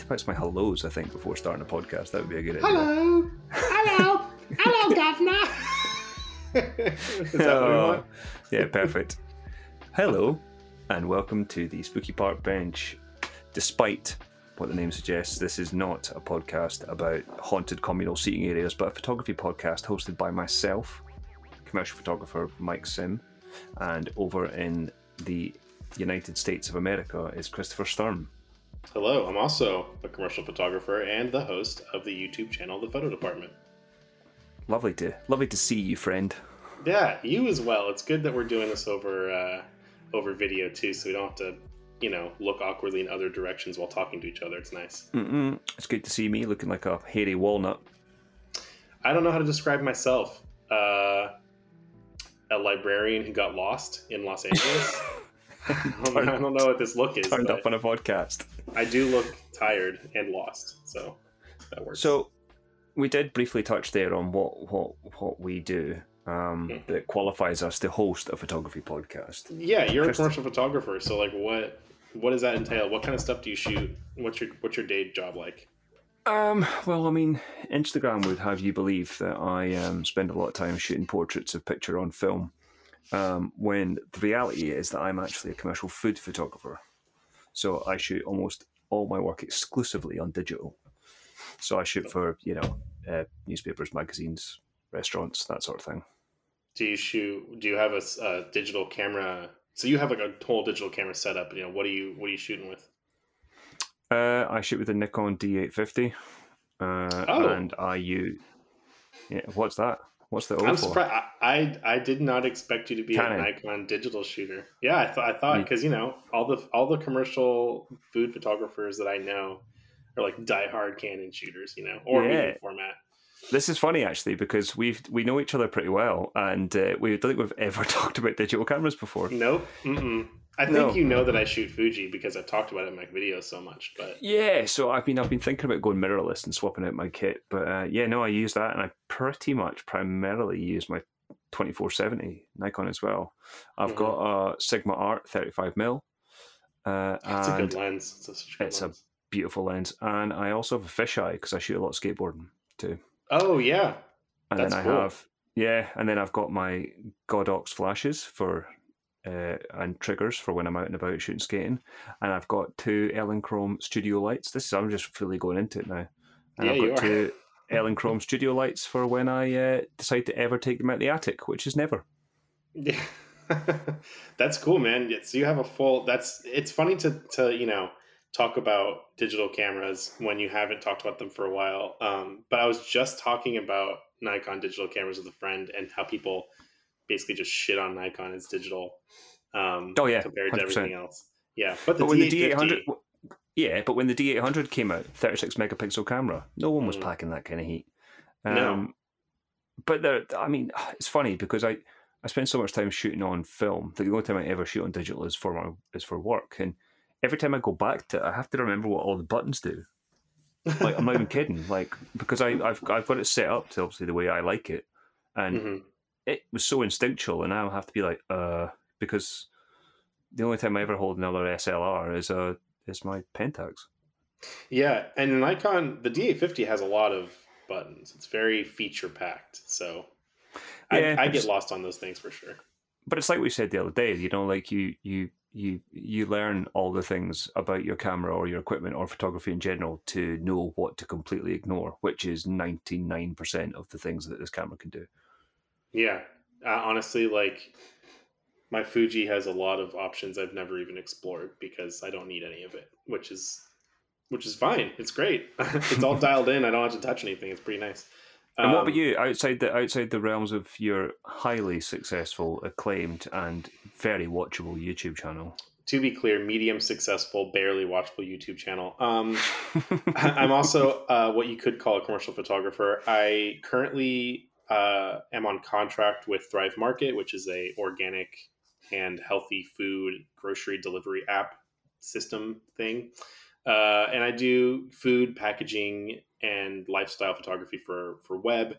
to practice my hellos, I think, before starting a podcast. That would be a good idea. Hello, hello, hello, governor. Is that what Oh, yeah, perfect. hello, and welcome to the Spooky Park Bench. Despite what the name suggests, this is not a podcast about haunted communal seating areas, but a photography podcast hosted by myself, commercial photographer Mike Sim, and over in the United States of America is Christopher Sturm. Hello, I'm also a commercial photographer and the host of the YouTube channel, The Photo Department. Lovely to lovely to see you, friend. Yeah, you as well. It's good that we're doing this over uh, over video too, so we don't have to, you know, look awkwardly in other directions while talking to each other. It's nice. Mm-mm. It's good to see me looking like a hairy walnut. I don't know how to describe myself. Uh, a librarian who got lost in Los Angeles. I don't know what this look is. Turned up on a podcast. I do look tired and lost, so that works. So we did briefly touch there on what what what we do um, Mhm. that qualifies us to host a photography podcast. yeah, you're a commercial photographer, so like, what what does that entail? What kind of stuff do you shoot? What's your what's your day job like? Um, well, I mean, Instagram would have you believe that I um, spend a lot of time shooting portraits of picture on film. Um, when the reality is that I'm actually a commercial food photographer, so I shoot almost all my work exclusively on digital. So I shoot for you know uh, newspapers, magazines, restaurants, that sort of thing. Do you shoot? Do you have a digital camera? So you have like a whole digital camera setup. You know, what are you what are you shooting with? Uh, I shoot with a Nikon D850, uh, Oh. and I use. Yeah, what's that? What's the O I'm for? surprised. I, I I did not expect you to be a Canon. Nikon digital shooter. Yeah, I thought I thought because you know all the all the commercial food photographers that I know are like diehard Canon shooters. You know, or Yeah. medium format. This is funny actually because we've we know each other pretty well, and uh, we don't think we've ever talked about digital cameras before. Nope. Mm-mm. I think No. you know that I shoot Fuji because I've talked about it in my videos so much. But Yeah, so I've been I've been thinking about going mirrorless and swapping out my kit, but uh, yeah, no, I use that, and I pretty much primarily use my twenty four seventy Nikon as well. I've Mhm. got a Sigma Art thirty five mm. Uh, it's a good lens. It's a, such good it's a- beautiful lens, and I also have a fisheye because I shoot a lot of skateboarding too. Oh yeah. And That's then I cool. have yeah, and then I've got my Godox flashes for uh, and triggers for when I'm out and about shooting skating, and I've got two Elinchrom studio lights. This is I'm just fully going into it now, and Yeah, I've got two Elinchrom studio lights for when I uh, decide to ever take them out the attic, which is never. Yeah, that's cool, man. Yeah, So you have a full. That's it's funny to to you know talk about digital cameras when you haven't talked about them for a while. Um, but I was just talking about Nikon digital cameras with a friend and how people basically just shit on Nikon as digital. Um, Oh, yeah, compared to 100%. everything else. Yeah, but the But when the D850, D800, yeah, but when the D800 came out, 36 megapixel camera, no one was Mm. packing that kind of heat. No. Um, But there, I mean, it's funny because I, I spend so much time shooting on film that the only time I ever shoot on digital is for my is for work, and every time I go back to it, I have to remember what all the buttons do. Like I'm not even kidding, like because I, I've I've got it set up to obviously the way I like it, and Mhm. It was so instinctual, and now I have to be like, uh, because the only time I ever hold another SLR is uh is my Pentax. yeah, and an Nikon the D850 has a lot of buttons. It's very feature packed, so. Yeah, I, I get lost on those things for sure. But it's like we said the other day, you know, like you you you you learn all the things about your camera or your equipment or photography in general to know what to completely ignore, which is ninety nine percent of the things that this camera can do. Yeah, uh, honestly, like my Fuji has a lot of options I've never even explored because I don't need any of it, which is which is fine. It's great. it's all dialed in. I don't have to touch anything. It's pretty nice. And what Um, about you outside the outside the realms of your highly successful, acclaimed, and very watchable YouTube channel? To be clear, medium successful, barely watchable YouTube channel. Um, I'm also uh, what you could call a commercial photographer. I currently uh, am on contract with Thrive Market, which is a organic and healthy food grocery delivery app system thing. Uh, and I do food packaging and lifestyle photography for for web.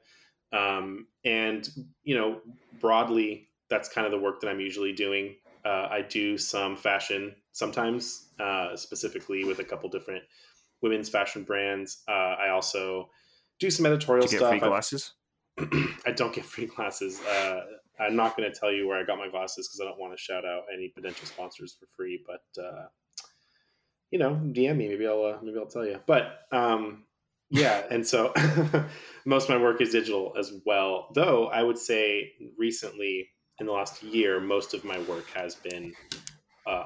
Um, and you know, broadly, that's kind of the work that I'm usually doing. Uh, I do some fashion sometimes, uh, specifically with a couple different women's fashion brands. Uh, I also do some editorial stuff. get free glasses? I don't get free glasses. Uh, I'm not going to tell you where I got my glasses because I don't want to shout out any potential sponsors for free. But uh, you know, DM me. Maybe I'll uh, maybe I'll tell you. But um, yeah, and so most of my work is digital as well. Though I would say recently, in the last year, most of my work has been uh,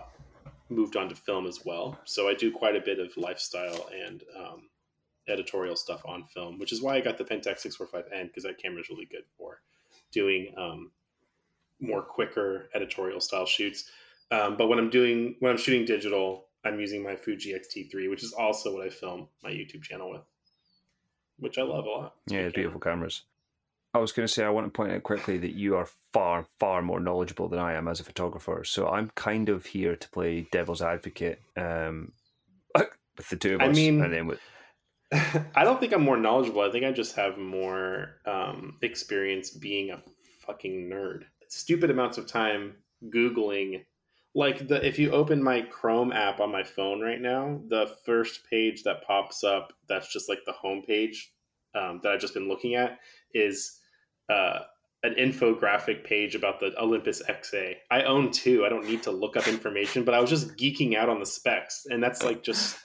moved on to film as well. So I do quite a bit of lifestyle and um, editorial stuff on film, which is why I got the Pentax 645N because that camera is really good for doing um, more quicker editorial style shoots. Um, but when I'm doing when I'm shooting digital, I'm using my Fuji X-T3, which is also what I film my YouTube channel with, which I love a lot. It's Yeah, beautiful cameras. I was going to say, I want to point out quickly that you are far, far more knowledgeable than I am as a photographer. So I'm kind of here to play devil's advocate um, with the two of us. I mean- and then with, I don't think I'm more knowledgeable. I think I just have more um, experience being a fucking nerd. Stupid amounts of time googling. Like the if you open my Chrome app on my phone right now, the first page that pops up that's just like the home page um, that I've just been looking at is uh, an infographic page about the Olympus XA. I own two. I don't need to look up information, but I was just geeking out on the specs, and that's like just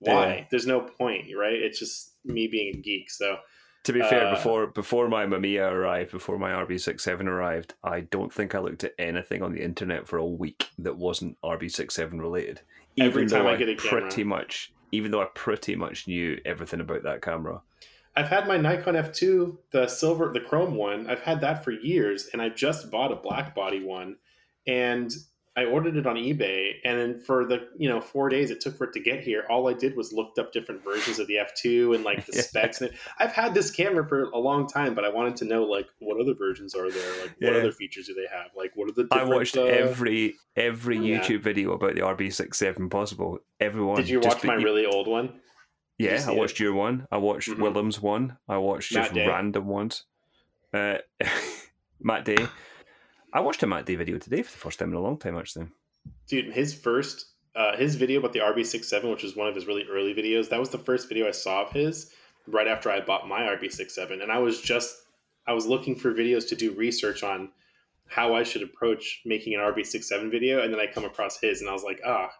why Yeah. there's no point right it's just me being a geek so to be fair, Uh, before before my Mamiya arrived, before my RB67 arrived, I don't think I looked at anything on the internet for a week that wasn't RB67 related. Even Every time I get a camera. pretty much, even though I pretty much knew everything about that camera. i've had my nikon f2 the silver the chrome one i've had that for years and i just bought a black body one and i ordered it on ebay and then for the you know four days it took for it to get here all i did was looked up different versions of the f2 and like the Yeah. specs and i've had this camera for a long time but i wanted to know like what other versions are there like what Yeah. other features do they have like what are the I watched uh, every every yeah. YouTube video about the RB67 possible. Everyone. did you watch my really old one Yeah, I it? watched your one. I watched Mhm. Willem's one. I watched Matt just Day. random ones. Uh, Matt Day. I watched a Matt Day video today for the first time in a long time, actually. dude his first uh, his video about the rb67 which was one of his really early videos that was the first video i saw of his right after i bought my rb67 and i was just i was looking for videos to do research on how i should approach making an rb67 video and then i come across his and i was like ah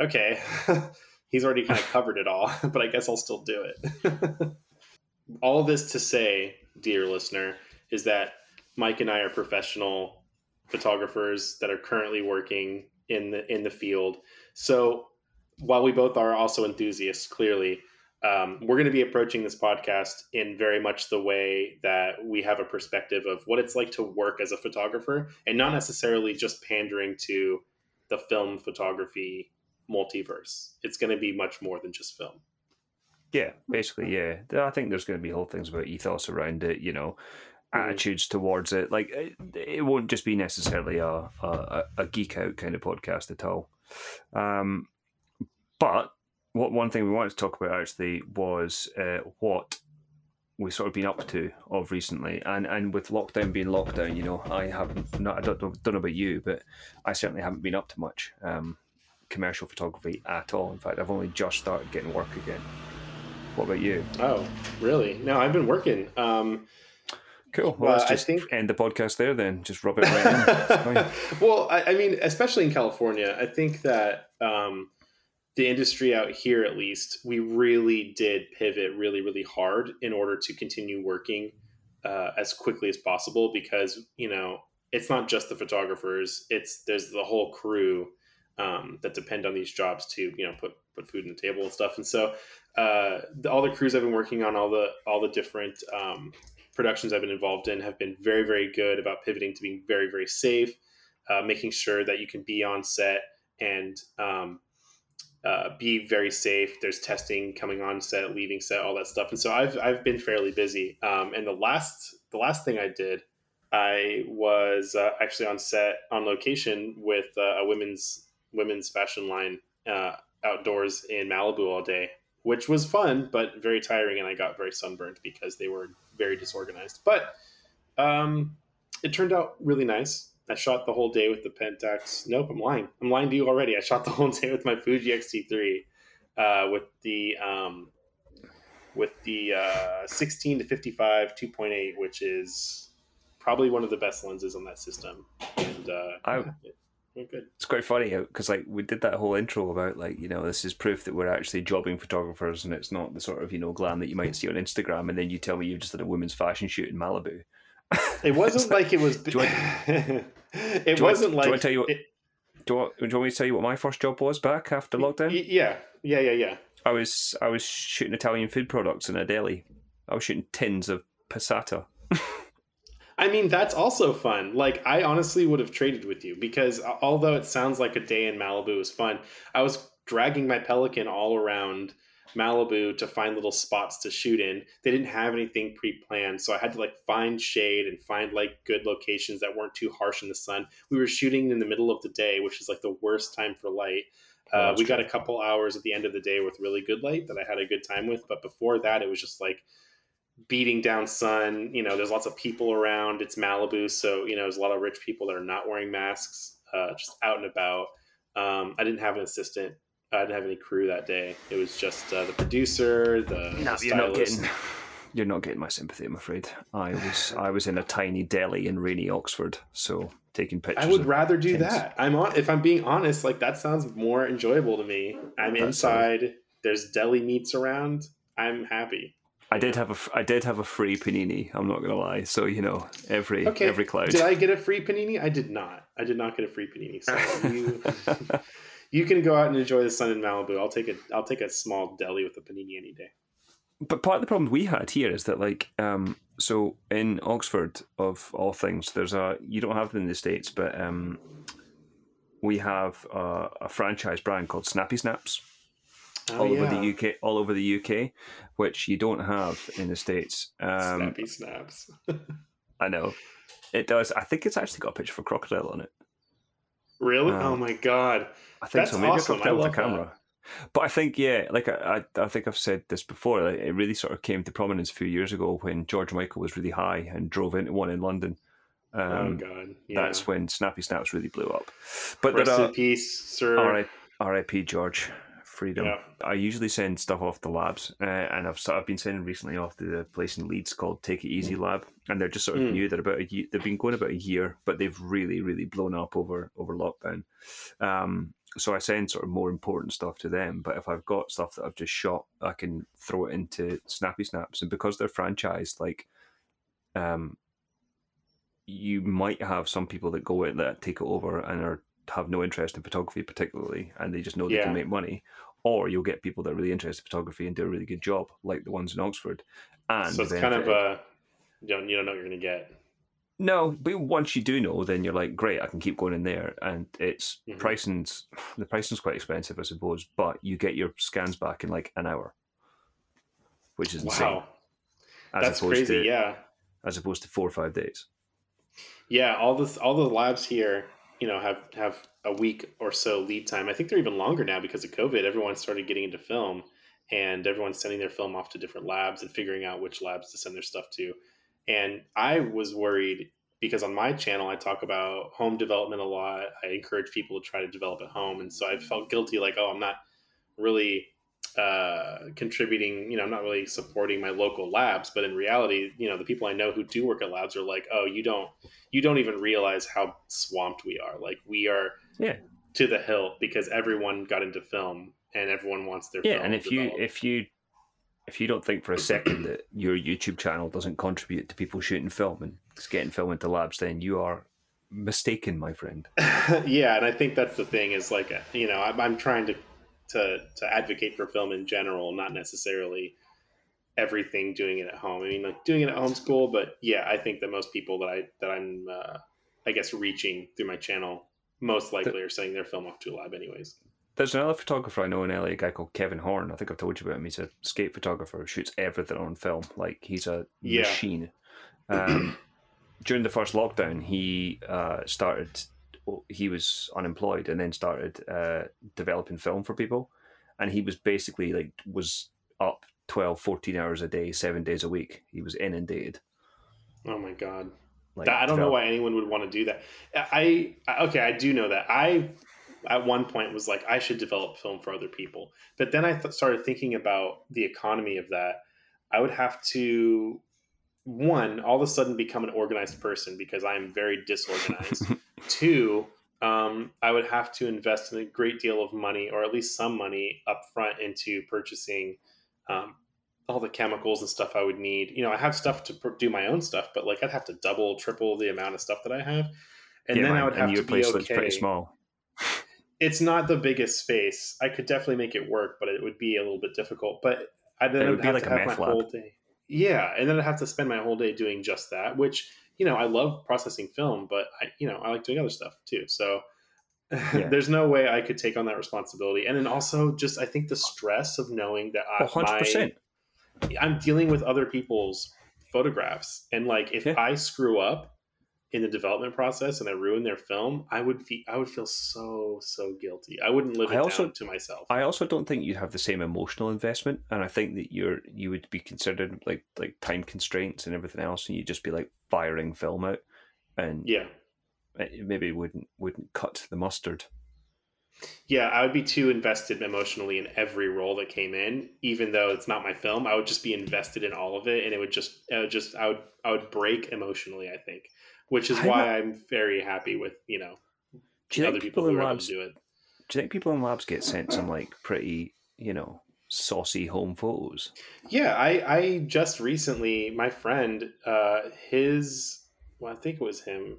okay. He's already kind of covered it all but i guess i'll still do it. All this to say dear listener is that mike and i are professional photographers that are currently working in the in the field. So while we both are also enthusiasts, clearly, um, we're going to be approaching this podcast in very much the way that we have a perspective of what it's like to work as a photographer, and not necessarily just pandering to the film photography multiverse. It's going to be much more than just film. Yeah, basically, yeah. I think there's going to be whole things about ethos around it, you know. Attitudes towards it. Like, it, it won't just be necessarily a, a, a geek out kind of podcast at all. Um, but what one thing we wanted to talk about actually was uh, what we've sort of been up to of recently, and and with lockdown being lockdown, you know, I haven't not I don't, don't know about you, but I certainly haven't been up to much um, commercial photography at all. In fact, I've only just started getting work again. What about you? Oh, really? No, I've been working. Um, Cool. Well, Well, I just think- end the podcast there then. Just rub it right in. Well, I, I mean, especially in California, I think that um, the industry out here, at least, we really did pivot really, really hard in order to continue working uh, as quickly as possible because you know it's not just the photographers; it's there's the whole crew um, that depend on these jobs to you know put put food on the table and stuff. And so, uh, the, all the crews I've been working on, all the all the different um, productions I've been involved in have been very, very good about pivoting to being very, very safe, uh, making sure that you can be on set and um, uh, be very safe. There's testing coming on set, leaving set, all that stuff. And so I've I've been fairly busy. Um, and the last the last thing I did, I was uh, actually on set on location with uh, a women's women's fashion line uh, outdoors in Malibu all day which was fun but very tiring and i got very sunburned because they were very disorganized but um, it turned out really nice I shot the whole day with the Pentax. Nope, I'm lying. I'm lying to you already. I shot the whole day with my Fuji X-T3 uh, with the um, with the uh, 16 to 55 2.8, which is probably one of the best lenses on that system. And uh, I, good. It's quite funny because like we did that whole intro about like you know this is proof that we're actually jobbing photographers and it's not the sort of you know glam that you might see on Instagram and then you tell me you've just did a women's fashion shoot in Malibu. It wasn't like, like, it was. Do I, it wasn't like. Do I tell you what? It, do, I, do you want me to tell you what my first job was back after lockdown? Yeah, yeah, yeah, yeah. I was I was shooting Italian food products in a deli. I was shooting tins of passata. I mean, that's also fun. Like, I honestly would have traded with you because although it sounds like a day in Malibu was fun, I was dragging my Pelican all around Malibu to find little spots to shoot in. They didn't have anything pre-planned, so I had to like find shade and find like good locations that weren't too harsh in the sun. We were shooting in the middle of the day, which is like the worst time for light. Oh, uh, we got a couple hours at the end of the day with really good light that I had a good time with, but before that, it was just like beating down sun. You know, there's lots of people around. It's Malibu, so you know, there's a lot of rich people that are not wearing masks, uh, just out and about. Um, I didn't have an assistant. I didn't have any crew that day. It was just uh, the producer, the, no, the you're not getting, you're not getting my sympathy. I'm afraid. I was I was in a tiny deli in rainy Oxford, so taking pictures. I would rather do that. I'm on. If I'm being honest, like that sounds more enjoyable to me. I'm That's inside. There's deli meats around. I'm happy. I did have a I did have a free panini. I'm not gonna lie. So you know every okay. every cloud. Did I get a free panini? I did not. I did not get a free panini. So you you can go out and enjoy the sun in Malibu. I'll take a I'll take a small deli with a panini any day. But part of the problem we had here is that like um so in Oxford of all things there's a you don't have them in the states but um we have a, a franchise brand called Snappy Snaps oh, all yeah. over the UK, all over the UK, which you don't have in the states. Um, Snappy snaps. I know it does. I think it's actually got a picture of a crocodile on it. Really? Um, oh my god! I think That's so. Maybe awesome. a crocodile with a camera. That. But I think, yeah, like I, I, I think I've said this before. Like, it really sort of came to prominence a few years ago when George Michael was really high and drove into one in London. Oh, um, oh God! Yeah. That's when Snappy Snaps really blew up. But rest in peace, sir. R.I.P. George freedom. Yeah. I usually send stuff off the labs, uh, and I've I've been sending recently off to the place in Leeds called Take It Easy Lab, and they're just sort of mm. new. They're about a year, they've been going about a year, but they've really really blown up over over lockdown. Um, so I send sort of more important stuff to them. But if I've got stuff that I've just shot, I can throw it into Snappy Snaps, and because they're franchised, like, um, you might have some people that go in that take it over and are have no interest in photography particularly and they just know they yeah. can make money or you'll get people that are really interested in photography and do a really good job like the ones in oxford. And so it's kind of a you don't, you don't know what you're going to get. No but once you do know then you're like great i can keep going in there. And it's mm-hmm. pricing's the pricing's quite expensive i suppose but you get your scans back in like an hour. Which is insane. Wow. That's crazy to, yeah. as opposed to four or five days. Yeah all this all the labs here you know have have a week or so lead time. I think they're even longer now because of COVID. Everyone started getting into film, and everyone's sending their film off to different labs and figuring out which labs to send their stuff to. And I was worried because on my channel I talk about home development a lot. I encourage people to try to develop at home, and so I felt guilty, like, oh, I'm not really uh, contributing. You know, I'm not really supporting my local labs, but in reality, you know, the people I know who do work at labs are like, oh, you don't, you don't even realize how swamped we are. Like we are, yeah, to the hilt because everyone got into film and everyone wants their film. yeah. and if developed. you if you if you don't think for a second that your YouTube channel doesn't contribute to people shooting film and getting film into labs, then you are mistaken, my friend. yeah, and I think that's the thing is like you know I'm, I'm trying to to to advocate for film in general, not necessarily everything doing it at home. I mean, like doing it at home school, but yeah, I think that most people that I that I'm uh, I guess reaching through my channel most likely are sending their film off to a lab anyways. There's another photographer I know in LA, a guy called Kevin Horn. I think I've told you about him. He's a skate photographer who shoots everything on film. Like he's a yeah. machine. Um, during the first lockdown, he uh, started he was unemployed and then started uh, developing film for people and he was basically like was up 12 14 hours a day seven days a week he was inundated oh my god Like, That- I don't know why anyone would want to do that. I, I okay, I do know that. I at one point was like, I should develop film for other people, but then I th- started thinking about the economy of that. I would have to one all of a sudden become an organized person because I am very disorganized. Two, um, I would have to invest in a great deal of money, or at least some money, up front into purchasing um, all the chemicals and stuff I would need. You know, I have stuff to pr- do my own stuff, but like I'd have to double, triple the amount of stuff that I have, and Yeah, then I would have to your be place okay. pretty small. It's not the biggest space. I could definitely make it work, but it would be a little bit difficult. But I then It would would be have like to a have my meth lab. Yeah, and then I'd have to spend my whole day doing just that, which you know I love processing film, but I you know I like doing other stuff too. So Yeah. there's no way I could take on that responsibility. And then also just I think the stress of knowing that I, Well, hundred my- percent. I'm dealing with other people's photographs, and like if Yeah. I screw up in the development process and I ruin their film, I would feel I would feel so so guilty. I wouldn't live I it also- down to myself. I also don't think you'd have the same emotional investment, and I think that you're you would be considered like like time constraints and everything else, and you'd just be like firing film out, and yeah, it maybe wouldn't wouldn't cut the mustard. yeah, I would be too invested emotionally in every role that came in, even though it's not my film. I would just be invested in all of it, and it would just it would just I would I would break emotionally. I think, which is I why I'm very happy with you know Do you other people people in who able labs? do it. Do you think people in labs get sent some like pretty you know saucy home photos? Yeah, I, I just recently, my friend, uh, his, well, I think it was him.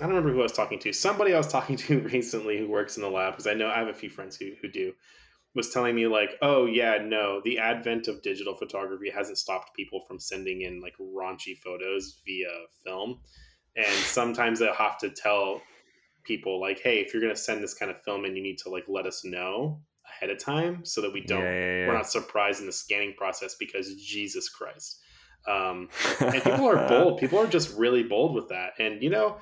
I don't remember who I was talking to. Somebody I was talking to recently who works in the lab, because I know I have a few friends who, who do, was telling me, like, oh, yeah, no, the advent of digital photography hasn't stopped people from sending in, like, raunchy photos via film. And sometimes they'll have to tell people, like, hey, if you're going to send this kind of film in, you need to, like, let us know ahead of time so that we don't yeah, yeah, we're not surprised in the scanning process because Jesus Christ. Um, and people are bold. People are just really bold with that. And, you know,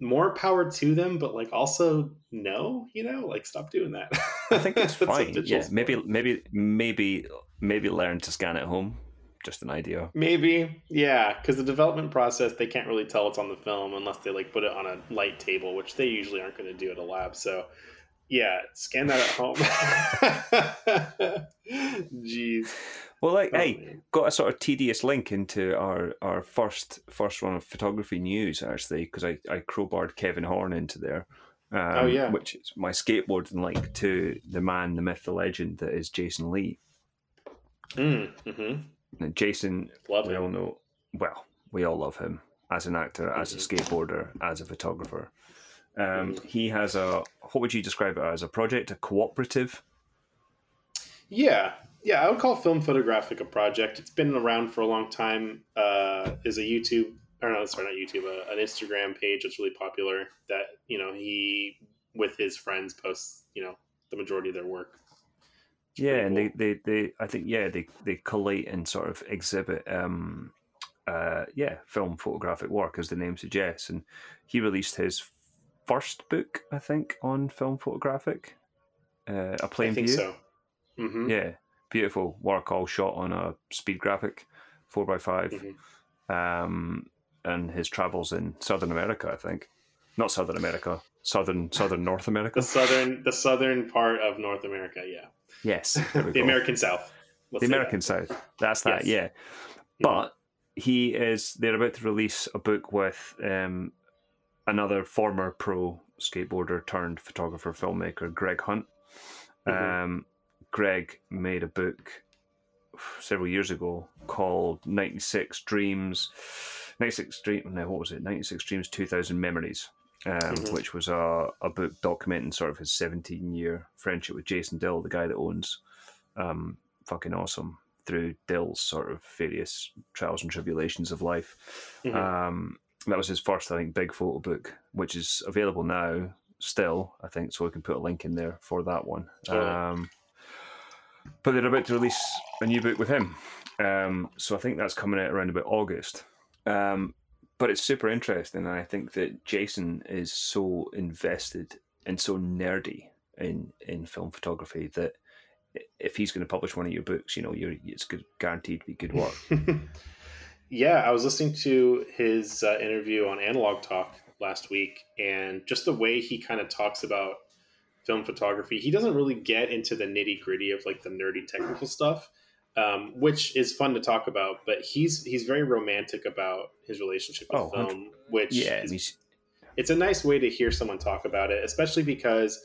more power to them, but like also no, you know, like stop doing that. I think it's That's fine. Yeah, maybe maybe maybe maybe learn to scan at home. Just an idea. Maybe, yeah, because the development process they can't really tell it's on the film unless they like put it on a light table, which they usually aren't going to do at a lab. So, yeah, scan that at home. Jeez. Well, like, Oh, hey, man. got a sort of tedious link into our, our first first run of photography news actually because I, I crowbarred Kevin Horn into there. Um, Oh, yeah. which is my skateboarding link to the man, the myth, the legend that is Jason Lee. Mm, hmm And Jason, Love we all know. Well, we all love him as an actor, as a skateboarder, as a photographer. Um, Mhm. He has a what would you describe it as? A project, a cooperative. Yeah, yeah, I would call Film Photographic a project. It's been around for a long time. Uh, is a YouTube or no, sorry, not YouTube, uh, an Instagram page that's really popular. That you know he with his friends posts you know the majority of their work. Yeah, and they, they, they, I think, yeah, they, they collate and sort of exhibit, um, uh, yeah, film photographic work, as the name suggests. And he released his first book, I think, on film photographic, uh, A I Plain think View. so. hmm Yeah, beautiful work, all shot on a speed graphic, four by 5 Mhm. um, and his travels in Southern America, I think, not Southern America, Southern Southern North America. The southern the southern part of North America. Yeah, Yes, the go. American South. Let's the say that. American South. That's that, Yes. yeah. But he is they're about to release a book with um, another former pro skateboarder turned photographer filmmaker, Greg Hunt. Mhm. Um, Greg made a book several years ago called 96 Dreams 96 Dream no what was it 96 Dreams 2000 Memories um, Mhm. which was a, a book documenting sort of his 17 year friendship with Jason Dill the guy that owns um, fucking awesome through Dill's sort of various trials and tribulations of life Mhm. um, that was his first I think big photo book which is available now still I think so we can put a link in there for that one Totally. um, but they're about to release a new book with him. Um, so I think that's coming out around about August. Um, but it's super interesting, and I think that Jason is so invested and so nerdy in in film photography that if he's going to publish one of your books, you know, it's good, guaranteed to be good work. Yeah, I was listening to his uh, interview on Analog Talk last week, and just the way he kind of talks about film photography, he doesn't really get into the nitty gritty of like the nerdy technical stuff, um, which is fun to talk about. But he's he's very romantic about his relationship with Oh, film, which Yeah, is it's a nice way to hear someone talk about it, especially because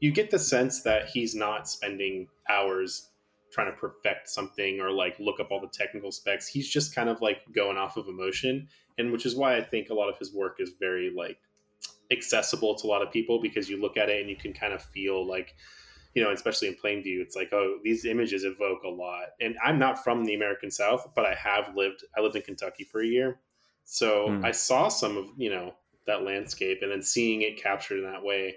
you get the sense that he's not spending hours trying to perfect something or like look up all the technical specs. He's just kind of like going off of emotion, and which is why I think a lot of his work is very like accessible to a lot of people because you look at it and you can kind of feel like you know especially in plain view it's like oh these images evoke a lot. And i'm not from the american south but i have lived i lived in kentucky for a year. So Hmm. i saw some of you know that landscape and then seeing it captured in that way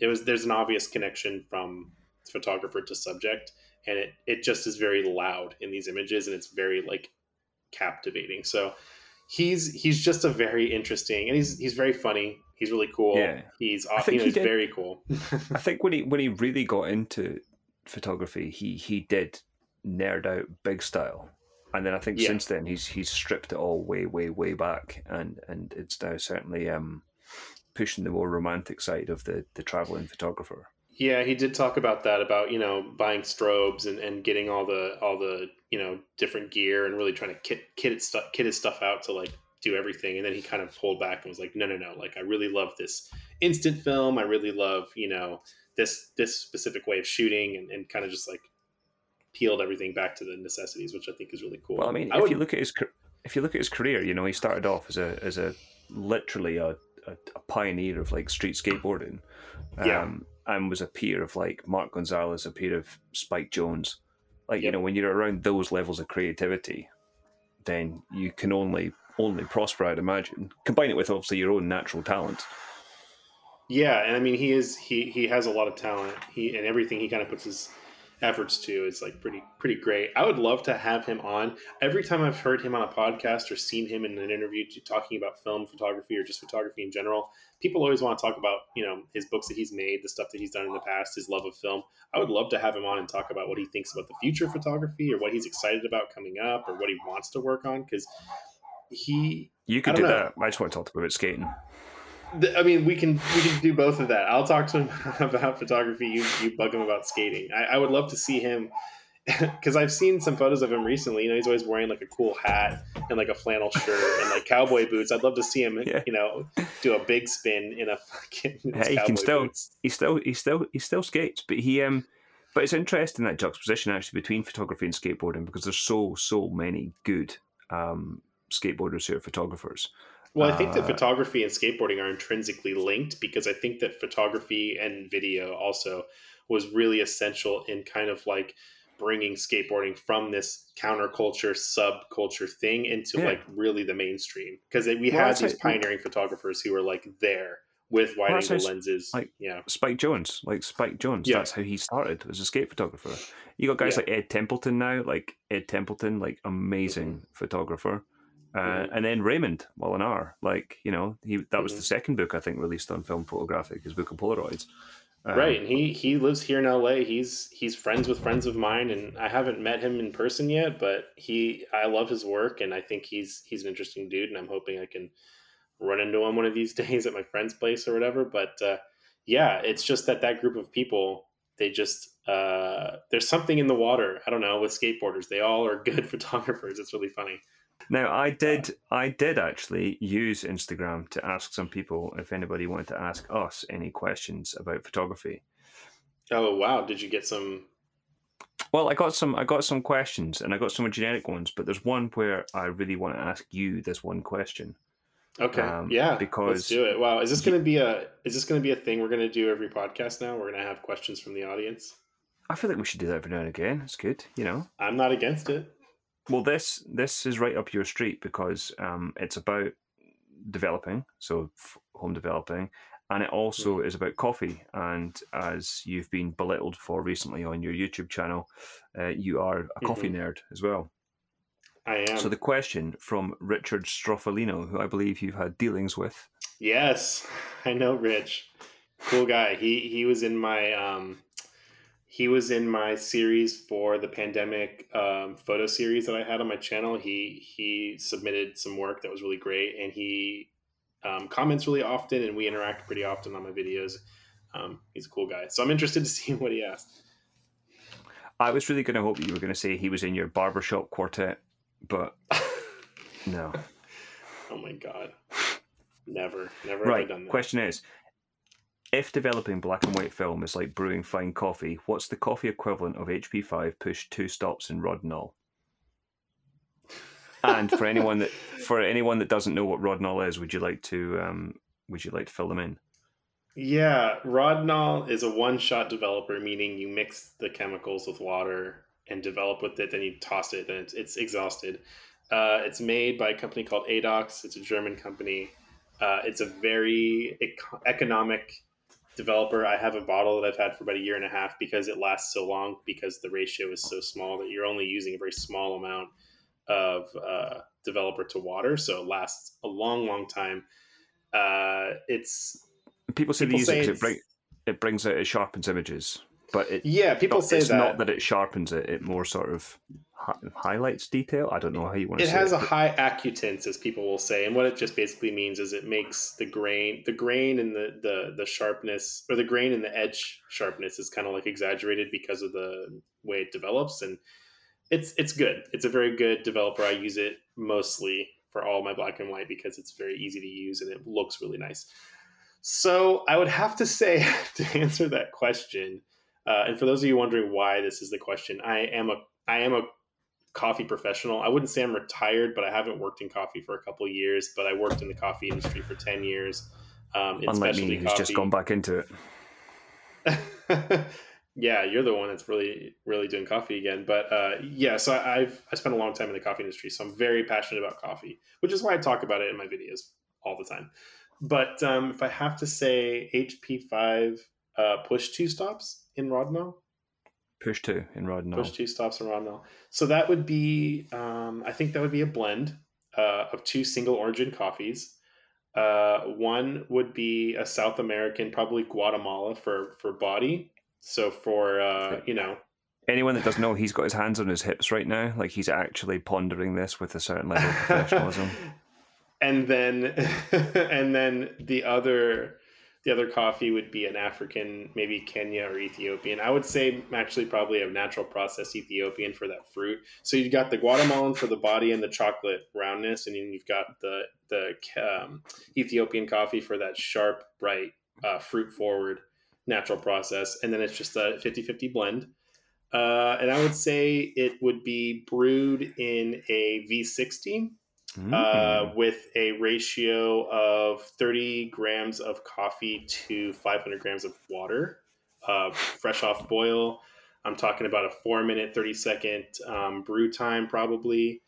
it was there's an obvious connection from photographer to subject. And it it just is very loud in these images and it's very like captivating. So he's he's just a very interesting and he's he's very funny he's really cool Yeah. he's I off think you know he he's did- very cool I think when he when he really got into photography, he he did nerd out big style, and then I think Yeah. since then he's he's stripped it all way way way back, and and it's now certainly um pushing the more romantic side of the the traveling photographer. Yeah, he did talk about that about you know buying strobes and, and getting all the all the you know different gear and really trying to kit kit stuff kit his stuff out to like do everything and then he kind of pulled back and was like no no no like I really love this instant film I really love you know this this specific way of shooting and, and kind of just like peeled everything back to the necessities which I think is really cool. Well, I mean, I if would- you look at his if you look at his career, you know, he started off as a as a literally a, a, a pioneer of like street skateboarding, um, Yeah. and was a peer of like Mark Gonzalez, a peer of Spike Jonze. Like you know, when you're around those levels of creativity, then you can only only prosper. I'd imagine. Combine it with obviously your own natural talent. Yeah, and I mean he is he he has a lot of talent. He and everything he kind of puts his efforts to is like pretty pretty great. I would love to have him on. Every time I've heard him on a podcast or seen him in an interview talking about film photography or just photography in general, people always want to talk about, you know, his books that he's made, the stuff that he's done in the past, his love of film. I would love to have him on and talk about what he thinks about the future of photography or what he's excited about coming up or what he wants to work on cuz he You could do know. that. I just want to talk to him about skating. I mean, we can we can do both of that. I'll talk to him about photography. You you bug him about skating. I, I would love to see him because I've seen some photos of him recently. You know, he's always wearing like a cool hat and like a flannel shirt and like cowboy boots. I'd love to see him, Yeah. you know, do a big spin in a fucking Hey, he can still- boots. he still he still he still skates, but he um but it's interesting that juxtaposition actually between photography and skateboarding because there's so so many good um skateboarders who are photographers. Well, I think that Uh, photography and skateboarding are intrinsically linked because I think that photography and video also was really essential in kind of like bringing skateboarding from this counterculture subculture thing into Yeah. like really the mainstream because we Well, had these pioneering photographers who were like there with wide that's angle lenses like- yeah Spike Jonze, like Spike Jonze, Yeah. that's how he started as a skate photographer. You got guys Yeah. like Ed Templeton now, like Ed Templeton, like amazing photographer. Uh. And then Raymond Molinar, like you know, he that was Mhm. the second book I think released on film photographic, his book of Polaroids. Um, right and he he lives here in la he's he's friends with friends of mine and i haven't met him in person yet but he i love his work and i think he's he's an interesting dude and i'm hoping i can run into him one of these days at my friend's place or whatever but uh, yeah it's just that that group of people they just uh, there's something in the water i don't know with skateboarders they all are good photographers it's really funny Now, I did, I did actually use Instagram to ask some people if anybody wanted to ask us any questions about photography. oh wow did you get some Well, I got some, I got some questions, and I got some generic ones, but there's one where I really want to ask you this one question. okay Um, yeah because let's do it wow is this going to be a is this going to be a thing we're going to do every podcast now we're going to have questions from the audience I feel like we should do that every now and again. It's good, you know. i'm not against it Well, this this is right up your street because um, it's about developing, so f- home developing, and it also is about coffee. And as you've been belittled for recently on your YouTube channel, uh, you are a coffee nerd as well. I am. So the question from Richard Stroffolino, who I believe you've had dealings with. yes, I know Rich. Cool guy. He he was in my um he was in my series for the pandemic um, photo series that I had on my channel. He he submitted some work that was really great, and he um, comments really often, and we interact pretty often on my videos. Um, he's a cool guy, so I'm interested to see what he asked. I was really going to hope you were going to say he was in your barbershop quartet, but no. oh my god, never, never right. have I done that. Question is, if developing black and white film is like brewing fine coffee, what's the coffee equivalent of HP5 push two stops in Rodinal? And for anyone that for anyone that doesn't know what Rodinal is, would you like to um, would you like to fill them in? Yeah, Rodinal is a one-shot developer, meaning you mix the chemicals with water and develop with it, then you toss it, and it's, it's exhausted. Uh, it's made by a company called Adox. It's a German company. Uh, it's a very ec- economic developer. I have a bottle that I've had for about a year and a half because it lasts so long because the ratio is so small that you're only using a very small amount of uh, developer to water, so it lasts a long, long time. Uh, it's People say People they use it it, bring, it brings out it sharpens images, but it yeah, people not- say it's that. not that it sharpens it; it more sort of hi- highlights detail. I don't know how you want to say. it has it. a high acutance as people will say and what it just basically means is it makes the grain the grain and the the, the sharpness or the grain and the edge sharpness is kind of like exaggerated because of the way it develops and it's it's good it's a very good developer i use it mostly for all my black and white because it's very easy to use and it looks really nice so i would have to say to answer that question uh, and for those of you wondering why this is the question i am a i am a coffee professional. I wouldn't say I'm retired, but I haven't worked in coffee for a couple of years. But I worked in the coffee industry for ten years. Um, in Unlike specialty me, who's just gone back into it. yeah, you're the one that's really, really doing coffee again. But uh, yeah, so I, I've I spent a long time in the coffee industry, so I'm very passionate about coffee, which is why I talk about it in my videos all the time. But um, if I have to say, HP5 uh, push two stops in Rodno, Push two in Rodinal. push two stops in Rodnell. So that would be, um, I think that would be a blend uh, of two single origin coffees. Uh, one would be a South American, probably Guatemala for for body. So for uh, you know, Anyone that doesn't know, he's got his hands on his hips right now. Like he's actually pondering this with a certain level of professionalism. and then and then the other the other coffee would be an African, maybe Kenya or Ethiopian. I would say actually probably a natural processed Ethiopian for that fruit. So you've got the Guatemalan for the body and the chocolate roundness, and then you've got the the um, Ethiopian coffee for that sharp, bright, uh, fruit forward natural process, and then it's just a 50-50 blend. Uh, and I would say it would be brewed in a V60 Mm. uh, with a ratio of 30 grams of coffee to 500 grams of water, uh, fresh off boil. I'm talking about a four minute, 30 second um, brew time, probably.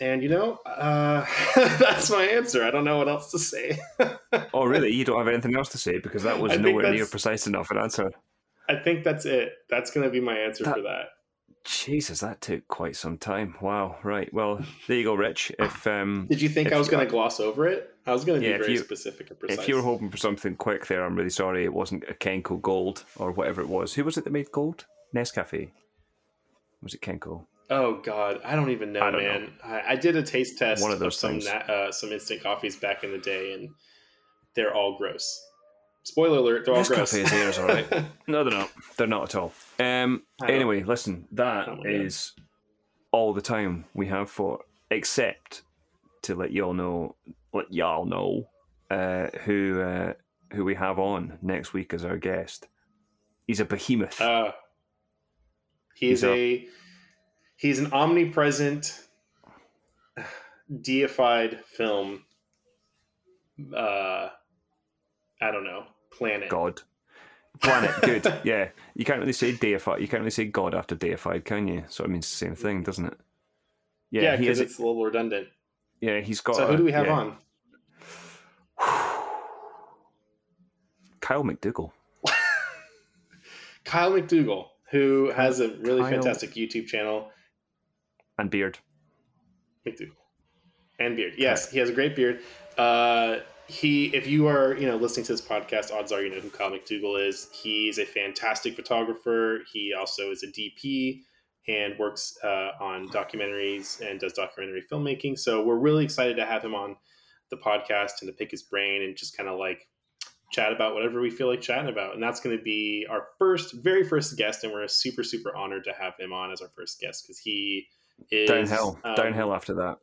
And you know, uh, that's my answer. I don't know what else to say. oh, really? You don't have anything else to say because that was I nowhere near precise enough an answer. I think that's it. That's going to be my answer That- for that. Jesus, that took quite some time. Wow. Right. Well, there you go, Rich. If um, Did you think I was going to gloss over it? I was going to Yeah, be very you- specific and precise. if you were hoping for something quick there, I'm really sorry. It wasn't a Kenco Gold or whatever it was. Who was it that made gold? Nescafe. Was it Kenco? Oh God, I don't even know, I don't man. I, I did a taste test One of of, those some na- uh, some instant coffees back in the day, and they're all gross. Spoiler alert: they're all gross. Nescafe is all right. No, they're not. They're not at all. Um, anyway, listen, that Oh is all the time we have for, except to let y'all know, let y'all know uh, who uh, who we have on next week as our guest. He's a behemoth. uh, he's He's a- a he's an omnipresent, deified film. Uh, I don't know planet. God. Planet, good. Yeah. You can't really say deified. You can't really say God after deified, can you? So it means the same thing, doesn't it? Yeah, Yeah, because it's a little redundant. Yeah, he's got. So who do we have yeah. on? Kyle McDougall. Kyle McDougall, who has a really Kyle- fantastic YouTube channel. And Beard. McDougall and beard. Yes, he has a great beard. Uh, he, if you are, you know, listening to this podcast, odds are you know who Kyle McDougall is. He's a fantastic photographer. He also is a DP and works uh, on documentaries and does documentary filmmaking. So we're really excited to have him on the podcast and to pick his brain and just kind of like chat about whatever we feel like chatting about. And that's going to be our first, very first guest. And we're super, super honored to have him on as our first guest because he is downhill, um, downhill after that.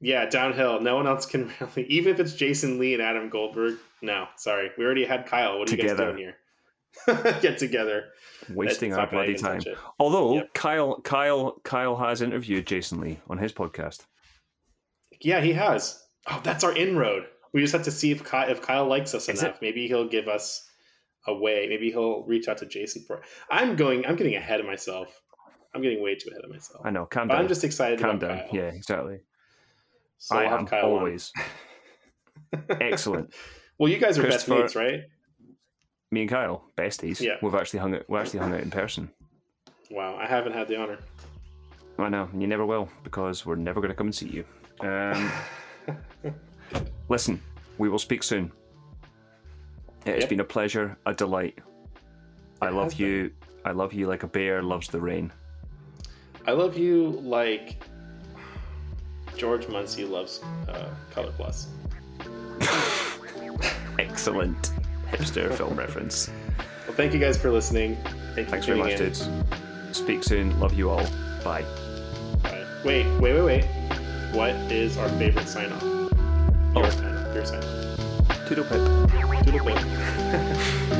Yeah, downhill. No one else can really, even if it's Jason Lee and Adam Goldberg. No, sorry. We already had Kyle. What are Together. you guys doing here? Get together. Wasting our bloody time. Although Yep. Kyle, Kyle, Kyle has interviewed Jason Lee on his podcast. Yeah, he has. Oh, that's our inroad. We just have to see if Kyle, if Kyle likes us Is enough. Maybe he'll give us a way. Maybe he'll reach out to Jason for it. I'm going. I'm getting ahead of myself. I'm getting way too ahead of myself. I know. Calm But down. I'm just excited calm about down. Kyle. Yeah, exactly. So I have am Kyle always excellent. well, you guys are best mates, right? Me and Kyle, besties. Yeah. We've actually hung out. We actually hung out in person. Wow, I haven't had the honor. I know, and you never will because we're never going to come and see you. Um, listen, we will speak soon. It has been a pleasure, a delight. I love you. I love you like a bear loves the rain. I love you like George Muncie loves uh, Color Plus. Excellent hipster film reference. Well, thank you guys for listening. Thank you Thanks very much, in. dudes. Speak soon. Love you all. Bye. Bye. Wait, wait, wait, wait. What is our favorite sign off? Your Oh. sign off. Your sign off. Toodle pip. Doodle pip.